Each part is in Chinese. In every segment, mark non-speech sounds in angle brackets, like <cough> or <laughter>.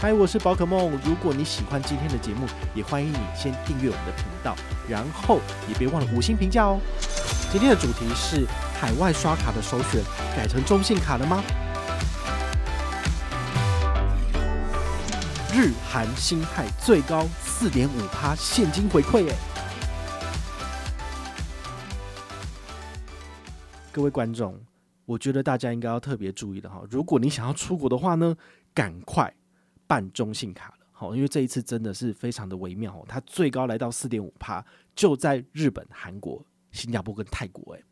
嗨，我是宝可梦。如果你喜欢今天的节目，也欢迎你先订阅我们的频道，然后也别忘了五星评价哦。今天的主题是海外刷卡的首选改成中信卡了吗？日韩新泰最高四点五趴现金回馈耶！各位观众，我觉得大家应该要特别注意的哈。如果你想要出国的话呢，赶快办中信卡了，好，因为这一次真的是非常的微妙。它最高来到四点五趴，就在日本、韩国、新加坡跟泰国。诶，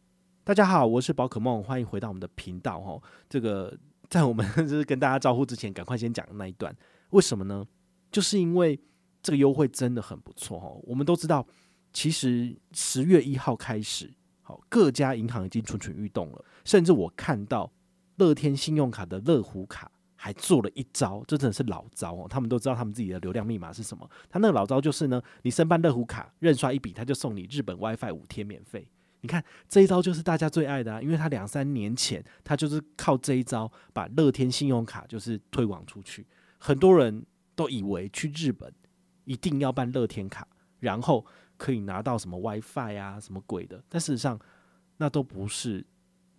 大家好，我是宝可梦，欢迎回到我们的频道哈。这个在我们 <laughs> 就是跟大家招呼之前，赶快先讲那一段。为什么呢？就是因为这个优惠真的很不错哈。我们都知道，其实十月一号开始。好，各家银行已经蠢蠢欲动了，甚至我看到乐天信用卡的乐虎卡还做了一招，这真的是老招哦。他们都知道他们自己的流量密码是什么，他那个老招就是呢，你申办乐虎卡，认刷一笔，他就送你日本 WiFi 五天免费。你看这一招就是大家最爱的啊，因为他两三年前他就是靠这一招把乐天信用卡就是推广出去，很多人都以为去日本一定要办乐天卡，然后。可以拿到什么 WiFi 啊，什么鬼的？但事实上，那都不是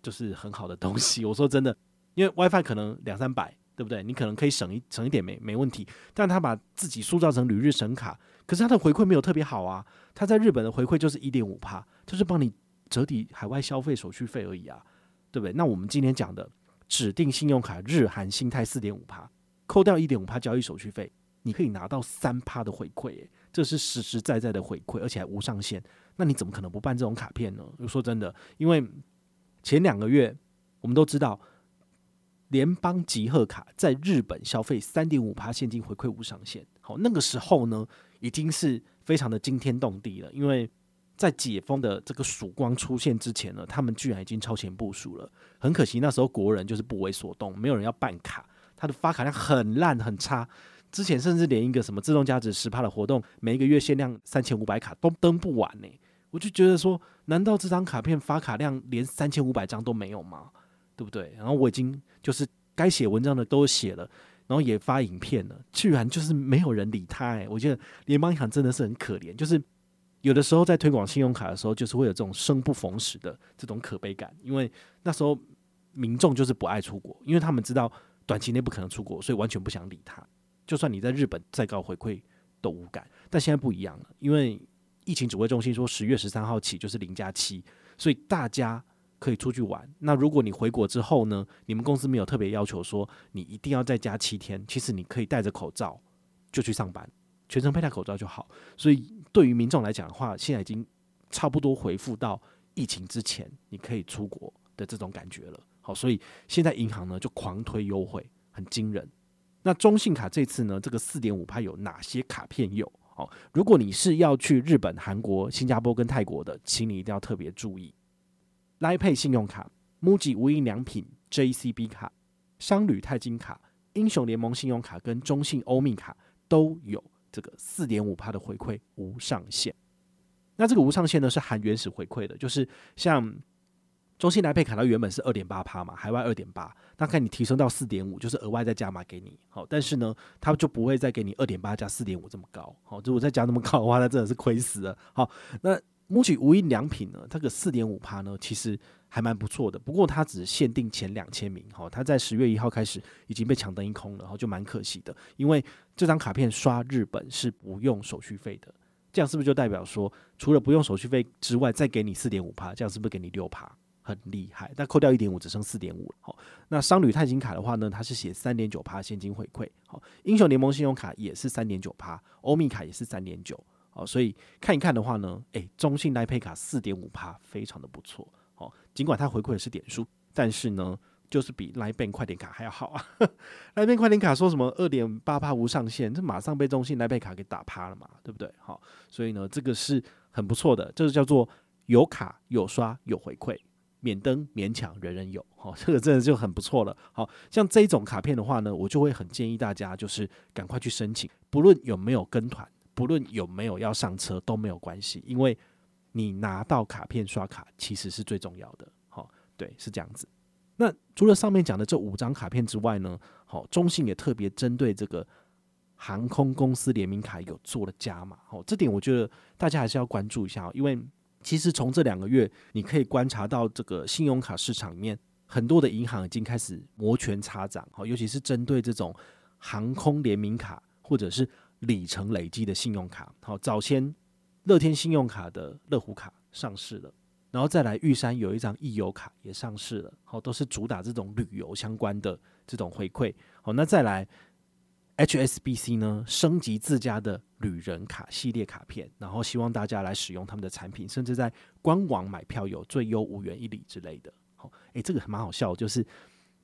就是很好的东西。我说真的，因为 WiFi 可能两三百，对不对？你可能可以省一省一点没没问题。但他把自己塑造成旅日神卡，可是他的回馈没有特别好啊。他在日本的回馈就是一点五趴，就是帮你折抵海外消费手续费而已啊，对不对？那我们今天讲的指定信用卡日韩新泰四点五趴，扣掉一点五趴交易手续费，你可以拿到三趴的回馈，这是实实在在的回馈，而且还无上限。那你怎么可能不办这种卡片呢？说真的，因为前两个月我们都知道，联邦集贺卡在日本消费三点五趴现金回馈无上限。好，那个时候呢，已经是非常的惊天动地了。因为在解封的这个曙光出现之前呢，他们居然已经超前部署了。很可惜，那时候国人就是不为所动，没有人要办卡，他的发卡量很烂很差。之前甚至连一个什么自动加值十趴的活动，每一个月限量三千五百卡都登不完呢、我就觉得说，难道这张卡片发卡量连三千五百张都没有吗？对不对？然后我已经就是该写文章的都写了，然后也发影片了，居然就是没有人理他哎、我觉得联邦银行真的是很可怜，就是有的时候在推广信用卡的时候，就是会有这种生不逢时的这种可悲感，因为那时候民众就是不爱出国，因为他们知道短期内不可能出国，所以完全不想理他。就算你在日本再高回馈都无感，但现在不一样了，因为疫情指挥中心说十月十三号起就是零加七，所以大家可以出去玩。那如果你回国之后呢，你们公司没有特别要求说你一定要在家七天，其实你可以戴着口罩就去上班，全程佩戴口罩就好。所以对于民众来讲的话，现在已经差不多恢复到疫情之前你可以出国的这种感觉了。好，所以现在银行呢就狂推优惠，很惊人。那中信卡这次呢，这个四点五趴有哪些卡片有？哦，如果你是要去日本、韩国、新加坡跟泰国的，请你一定要特别注意。Line Pay 信用卡、MUJI 无印良品 JCB 卡、商旅钛金卡、英雄联盟信用卡跟中信欧米卡都有这个四点五帕的回馈无上限。那这个无上限呢，是含原始回馈的，就是像。中信来配卡它原本是二点八趴嘛，海外二点八，那看你提升到四点五，就是额外再加码给你。好，但是呢，它就不会再给你二点八加四点五这么高。好，如果再加那么高的话，那真的是亏死了。好，那 MUJI 无印良品呢，这个四点五趴呢，其实还蛮不错的。不过它只限定前两千名，好，它在十月一号开始已经被抢登一空了，然后就蛮可惜的。因为这张卡片刷日本是不用手续费的，这样是不是就代表说，除了不用手续费之外，再给你四点五趴，这样是不是给你六趴？很厉害，但扣掉一点五，只剩四点五了。好，那商旅钛金卡的话呢，它是写三点九趴现金回馈。好，英雄联盟信用卡也是三点九趴，欧米卡也是三点九。好，所以看一看的话呢，诶、中信 Line Pay 卡四点五趴，非常的不错。好，尽管它回馈的是点数，但是呢，就是比 Line Bank 快点卡还要好啊。Line Bank 快点卡说什么二点八趴无上限，这马上被中信 Line Pay 卡给打趴了嘛，对不对？好，所以呢，这个是很不错的，这个叫做有卡有刷有回馈。免登免抢，人人有，好，这个真的就很不错了。好像这种卡片的话呢，我就会很建议大家，就是赶快去申请，不论有没有跟团，不论有没有要上车都没有关系，因为你拿到卡片刷卡其实是最重要的。好，对，是这样子。那除了上面讲的这五张卡片之外呢，好，中信也特别针对这个航空公司联名卡有做了加码，哦，这点我觉得大家还是要关注一下，因为其实从这两个月你可以观察到，这个信用卡市场里面很多的银行已经开始摩拳擦掌，好，尤其是针对这种航空联名卡或者是里程累积的信用卡，好，早先乐天信用卡的乐虎卡上市了，然后再来玉山有一张易游卡也上市了，好，都是主打这种旅游相关的这种回馈，好，那再来。HSBC 呢，升级自家的旅人卡系列卡片，然后希望大家来使用他们的产品，甚至在官网买票有最优五元一里之类的。好，诶，这个还蛮好笑，就是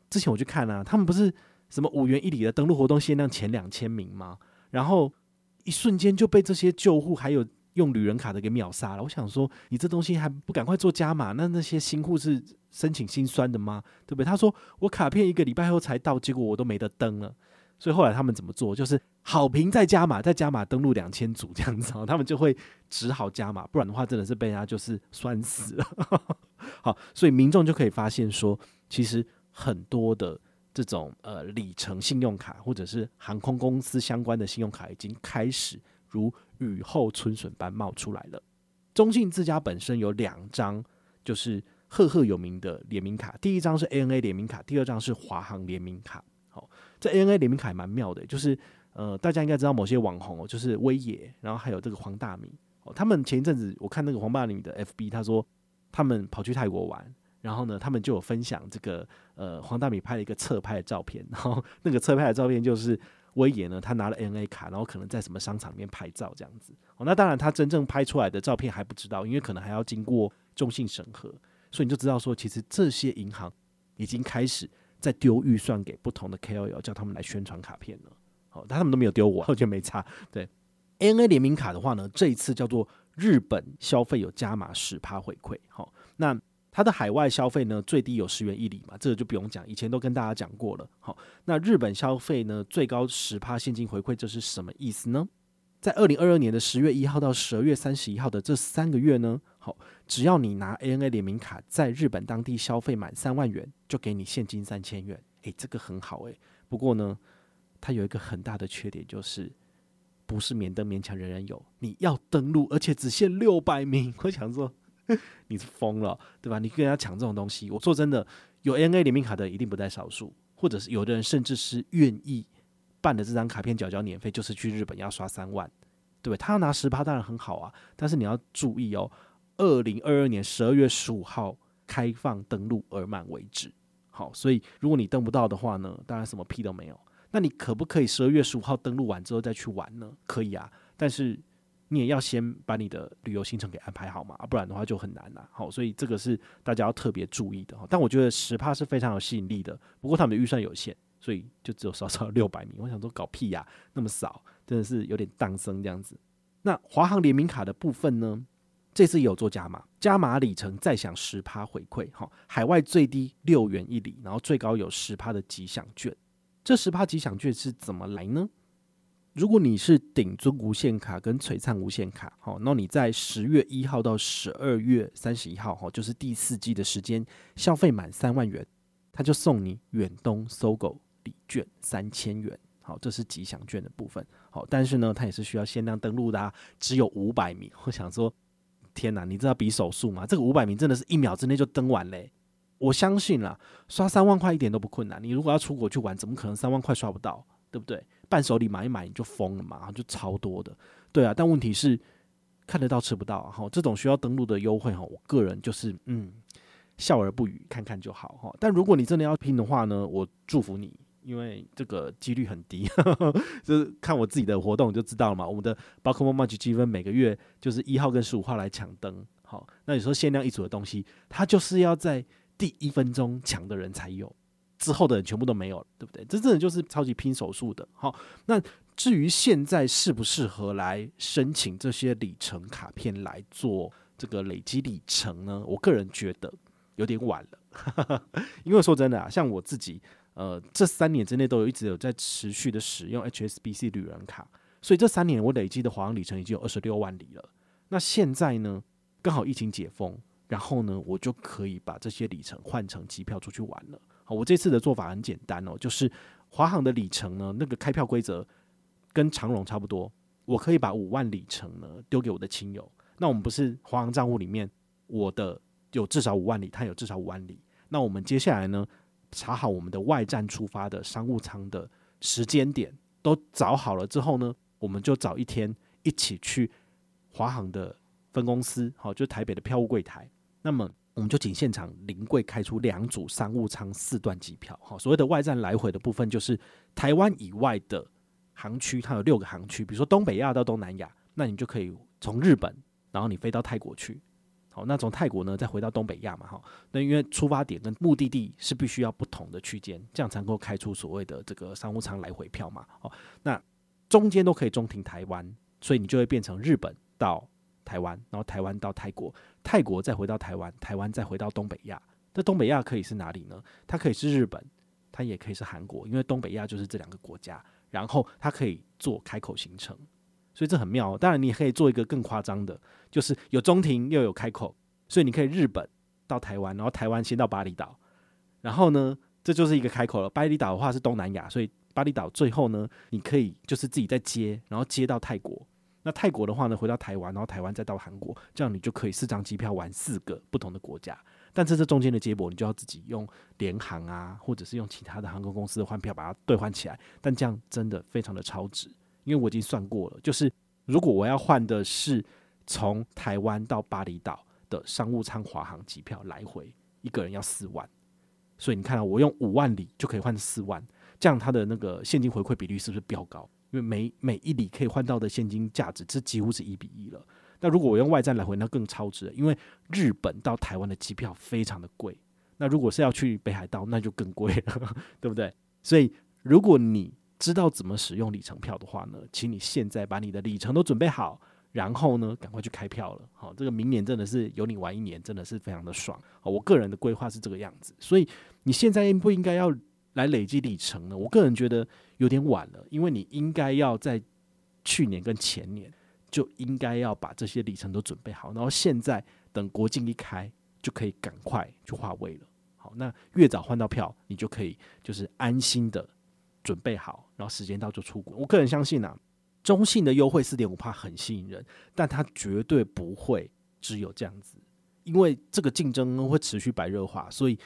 之前我去看啊，他们不是什么五元一里的登录活动限量前两千名吗？然后一瞬间就被这些旧户还有用旅人卡的给秒杀了。我想说，你这东西还不赶快做加码？那那些新户是申请心酸的吗？对不对？他说我卡片一个礼拜后才到，结果我都没得登了。所以后来他们怎么做？就是好评再加码，再加码登录两千组这样子，他们就会只好加码，不然的话真的是被人家就是酸死了。<laughs> 好，所以民众就可以发现说，其实很多的这种呃里程信用卡或者是航空公司相关的信用卡已经开始如雨后春笋般冒出来了。中信自家本身有两张就是赫赫有名的联名卡，第一张是 ANA 联名卡，第二张是华航联名卡。好。这 ANA 联名卡蛮妙的，就是呃，大家应该知道某些网红哦，就是威爷，然后还有这个黄大米哦，他们前一阵子我看那个黄大米的 FB，他说他们跑去泰国玩，然后呢，他们就有分享这个呃黄大米拍了一个侧拍的照片，<laughs> 然后那个侧拍的照片就是威爷呢，他拿了 N A 卡，然后可能在什么商场里面拍照这样子哦，那当然他真正拍出来的照片还不知道，因为可能还要经过中信审核，所以你就知道说，其实这些银行已经开始。在丢预算给不同的 KOL，叫他们来宣传卡片了。好，但他们都没有丢我，<laughs> 我觉得没差。对 N A 联名卡的话呢，这一次叫做日本消费有加码十趴回馈。好，那它的海外消费呢，最低有十元一里嘛，这个就不用讲，以前都跟大家讲过了。好，那日本消费呢，最高十趴现金回馈，这是什么意思呢？在二零二二年的十月一号到十二月三十一号的这三个月呢，好，只要你拿 ANA 联名卡在日本当地消费满三万元，就给你现金三千元。诶，这个很好诶。不过呢，它有一个很大的缺点，就是不是免登勉强人人有，你要登录，而且只限六百名。我想说，<laughs> 你是疯了，对吧？你跟人家抢这种东西，我说真的，有 N A 联名卡的一定不在少数，或者是有的人甚至是愿意。办的这张卡片缴交年费，就是去日本要刷三万，对不对？他要拿十趴当然很好啊，但是你要注意哦，二零二二年十二月十五号开放登录而满为止。好，所以如果你登不到的话呢，当然什么屁都没有。那你可不可以十二月十五号登录完之后再去玩呢？可以啊，但是你也要先把你的旅游行程给安排好嘛，不然的话就很难了。好，所以这个是大家要特别注意的哈。但我觉得十趴是非常有吸引力的，不过他们的预算有限。所以就只有少少六百名，我想说搞屁呀，那么少，真的是有点当生这样子。那华航联名卡的部分呢，这次也有做加码，加码里程再享十趴回馈，哈，海外最低六元一里，然后最高有十趴的吉祥券。这十趴吉祥券是怎么来呢？如果你是顶尊无限卡跟璀璨无限卡，好，那你在十月一号到十二月三十一号，哈，就是第四季的时间，消费满三万元，他就送你远东搜狗。礼券三千元，好，这是吉祥券的部分，好，但是呢，它也是需要限量登录的啊，只有五百名。我想说，天哪，你知道比手速吗？这个五百名真的是一秒之内就登完嘞。我相信啦，刷三万块一点都不困难。你如果要出国去玩，怎么可能三万块刷不到？对不对？伴手礼买一买你就疯了嘛，然后就超多的。对啊，但问题是看得到吃不到，哈，这种需要登录的优惠哈，我个人就是嗯笑而不语，看看就好哈。但如果你真的要拼的话呢，我祝福你。因为这个几率很低，呵呵，就是看我自己的活动就知道了嘛。我们的宝可梦麻吉积分每个月就是一号跟十五号来抢灯，好，那你说限量一组的东西，它就是要在第一分钟抢的人才有，之后的人全部都没有了，对不对？这真的就是超级拼手速的。好，那至于现在适不适合来申请这些里程卡片来做这个累积里程呢？我个人觉得有点晚了，<laughs> 因为说真的啊，像我自己。呃，这三年之内都有一直有在持续的使用 HSBC 旅人卡，所以这三年我累积的华航里程已经有二十六万里了。那现在呢，刚好疫情解封，然后呢，我就可以把这些里程换成机票出去玩了。好，我这次的做法很简单哦，就是华航的里程呢，那个开票规则跟长荣差不多，我可以把五万里程呢丢给我的亲友。那我们不是华航账户里面，我的有至少五万里，他有至少五万里。那我们接下来呢，查好我们的外站出发的商务舱的时间点，都找好了之后呢，我们就找一天一起去华航的分公司，好，就台北的票务柜台。那么我们就请现场临柜开出两组商务舱四段机票，好，所谓的外站来回的部分，就是台湾以外的航区，它有六个航区，比如说东北亚到东南亚，那你就可以从日本。然后你飞到泰国去，好，那从泰国呢再回到东北亚嘛，哈，那因为出发点跟目的地是必须要不同的区间，这样才能够开出所谓的这个商务舱来回票嘛，哦，那中间都可以中停台湾，所以你就会变成日本到台湾，然后台湾到泰国，泰国再回到台湾，台湾再回到东北亚。那东北亚可以是哪里呢？它可以是日本，它也可以是韩国，因为东北亚就是这两个国家，然后它可以做开口行程。所以这很妙，当然你也可以做一个更夸张的，就是有中庭又有开口，所以你可以日本到台湾，然后台湾先到巴厘岛，然后呢，这就是一个开口了。巴厘岛的话是东南亚，所以巴厘岛最后呢，你可以就是自己再接，然后接到泰国。那泰国的话呢，回到台湾，然后台湾再到韩国，这样你就可以四张机票玩四个不同的国家。但这这中间的接驳，你就要自己用联航啊，或者是用其他的航空公司的换票把它兑换起来，但这样真的非常的超值。因为我已经算过了，就是如果我要换的是从台湾到巴厘岛的商务舱华航机票来回，一个人要四万，所以你看到我用五万里就可以换四万，这样它的那个现金回馈比率是不是比较高？因为每每一里可以换到的现金价值，这几乎是一比一了。那如果我用外站来回，那更超值，因为日本到台湾的机票非常的贵，那如果是要去北海道，那就更贵了，<laughs> 对不对？所以如果你知道怎么使用里程票的话呢，请你现在把你的里程都准备好，然后呢，赶快去开票了。好，这个明年真的是有你玩一年，真的是非常的爽。好，我个人的规划是这个样子，所以你现在应不应该要来累积里程呢？我个人觉得有点晚了，因为你应该要在去年跟前年就应该要把这些里程都准备好，然后现在等国境一开就可以赶快去换位了。好，那越早换到票，你就可以就是安心的。准备好，然后时间到就出国。我个人相信啊，中信的优惠四点五帕很吸引人，但它绝对不会只有这样子，因为这个竞争会持续白热化，所以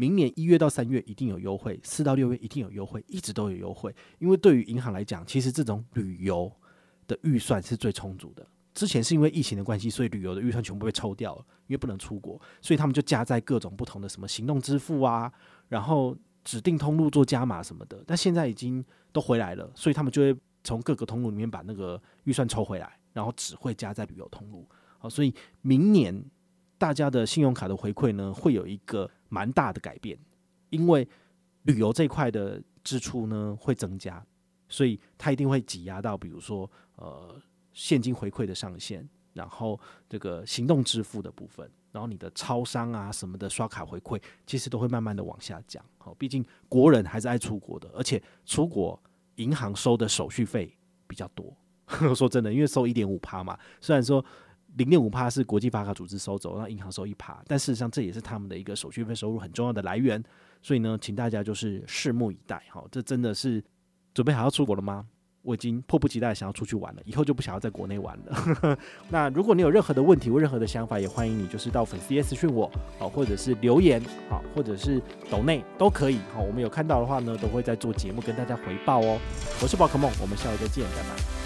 明年一月到三月一定有优惠，四到六月一定有优惠，一直都有优惠。因为对于银行来讲，其实这种旅游的预算是最充足的。之前是因为疫情的关系，所以旅游的预算全部被抽掉了，因为不能出国，所以他们就加在各种不同的什么行动支付啊，然后。指定通路做加码什么的，但现在已经都回来了，所以他们就会从各个通路里面把那个预算抽回来，然后只会加在旅游通路。好，所以明年大家的信用卡的回馈呢，会有一个蛮大的改变，因为旅游这块的支出呢会增加，所以它一定会挤压到，比如说呃现金回馈的上限，然后这个行动支付的部分。然后你的超商啊什么的刷卡回馈，其实都会慢慢的往下降。好，毕竟国人还是爱出国的，而且出国银行收的手续费比较多。<laughs> 说真的，因为收一点五趴嘛，虽然说零点五趴是国际发卡组织收走，那银行收一趴，但事实上这也是他们的一个手续费收入很重要的来源。所以呢，请大家就是拭目以待。好，这真的是准备好要出国了吗？我已经迫不及待想要出去玩了，以后就不想要在国内玩了。<laughs> 那如果你有任何的问题或任何的想法，也欢迎你就是到粉丝页私讯我，好，或者是留言，好，或者是抖内都可以。好，我们有看到的话呢，都会在做节目跟大家回报哦。我是宝可梦，我们下回再见，拜拜。